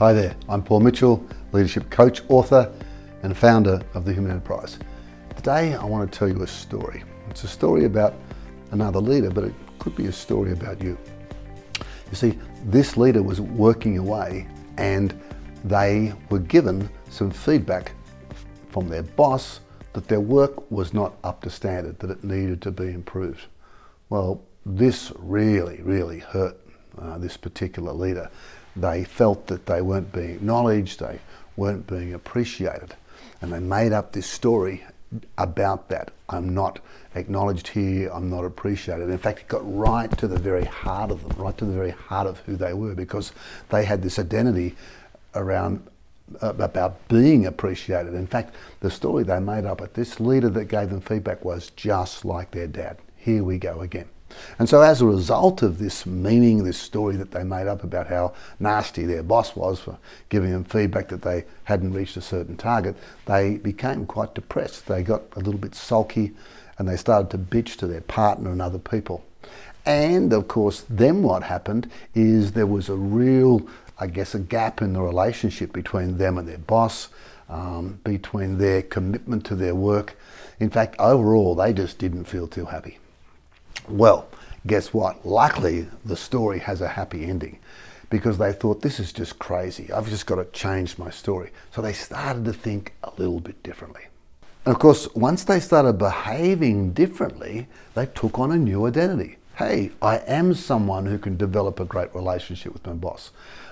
Hi there, I'm Paul Mitchell, leadership coach, author, and founder of the Human Enterprise. Today I want to tell you a story. It's a story about another leader, but it could be a story about you. You see, this leader was working away and they were given some feedback from their boss that their work was not up to standard, that it needed to be improved. Well, this really, really hurt uh, this particular leader they felt that they weren't being acknowledged, they weren't being appreciated. And they made up this story about that. I'm not acknowledged here, I'm not appreciated. In fact, it got right to the very heart of them, right to the very heart of who they were, because they had this identity around uh, about being appreciated. In fact, the story they made up at this leader that gave them feedback was just like their dad. Here we go again. And so, as a result of this meaning, this story that they made up about how nasty their boss was for giving them feedback that they hadn't reached a certain target, they became quite depressed. They got a little bit sulky and they started to bitch to their partner and other people. And of course, then what happened is there was a real, I guess, a gap in the relationship between them and their boss, um, between their commitment to their work. In fact, overall, they just didn't feel too happy. Well, guess what? Luckily, the story has a happy ending because they thought this is just crazy. I've just got to change my story. So they started to think a little bit differently. And of course, once they started behaving differently, they took on a new identity. Hey, I am someone who can develop a great relationship with my boss.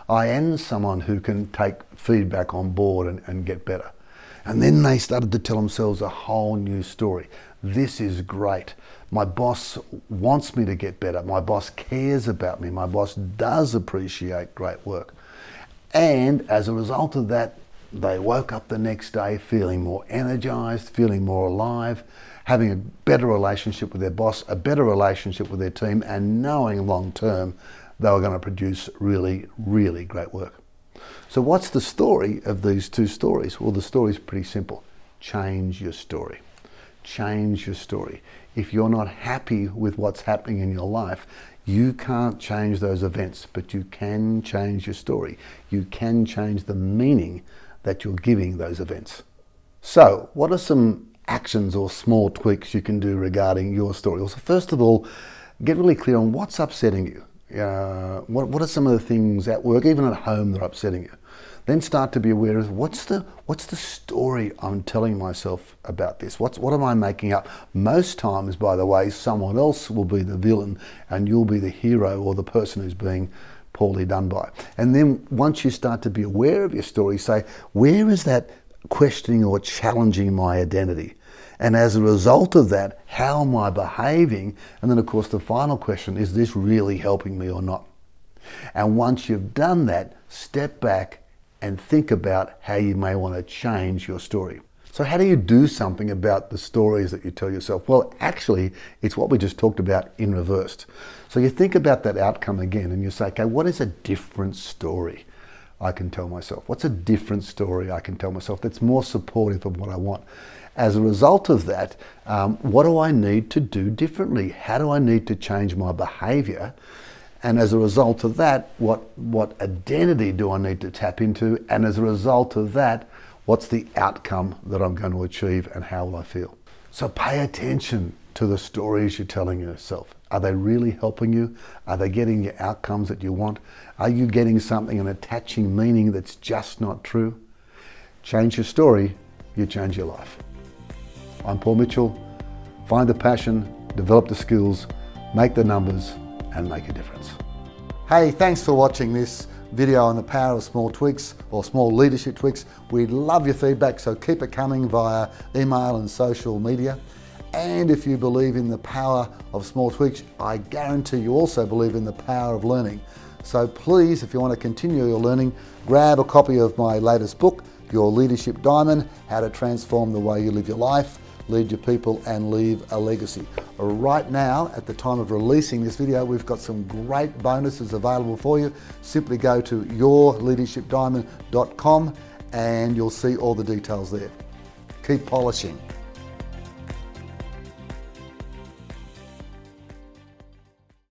I am someone who can take feedback on board and, and get better. And then they started to tell themselves a whole new story. This is great. My boss wants me to get better. My boss cares about me. My boss does appreciate great work. And as a result of that, they woke up the next day feeling more energized, feeling more alive, having a better relationship with their boss, a better relationship with their team, and knowing long term they were going to produce really, really great work. So, what's the story of these two stories? Well, the story is pretty simple change your story change your story. If you're not happy with what's happening in your life, you can't change those events, but you can change your story. You can change the meaning that you're giving those events. So, what are some actions or small tweaks you can do regarding your story? Well, first of all, get really clear on what's upsetting you. Uh, what, what are some of the things at work, even at home, that are upsetting you? Then start to be aware of what's the what's the story I'm telling myself about this? What's what am I making up? Most times, by the way, someone else will be the villain and you'll be the hero or the person who's being poorly done by. And then once you start to be aware of your story, say, where is that questioning or challenging my identity? And as a result of that, how am I behaving? And then, of course, the final question is this really helping me or not? And once you've done that, step back and think about how you may want to change your story. So, how do you do something about the stories that you tell yourself? Well, actually, it's what we just talked about in reversed. So, you think about that outcome again and you say, okay, what is a different story I can tell myself? What's a different story I can tell myself that's more supportive of what I want? As a result of that, um, what do I need to do differently? How do I need to change my behavior? And as a result of that, what, what identity do I need to tap into? And as a result of that, what's the outcome that I'm going to achieve and how will I feel? So pay attention to the stories you're telling yourself. Are they really helping you? Are they getting you outcomes that you want? Are you getting something and attaching meaning that's just not true? Change your story, you change your life. I'm Paul Mitchell. Find the passion, develop the skills, make the numbers, and make a difference. Hey, thanks for watching this video on the power of small tweaks or small leadership tweaks. We'd love your feedback, so keep it coming via email and social media. And if you believe in the power of small tweaks, I guarantee you also believe in the power of learning. So please, if you want to continue your learning, grab a copy of my latest book, Your Leadership Diamond, How to Transform the Way You Live Your Life lead your people and leave a legacy. Right now, at the time of releasing this video, we've got some great bonuses available for you. Simply go to yourleadershipdiamond.com and you'll see all the details there. Keep polishing.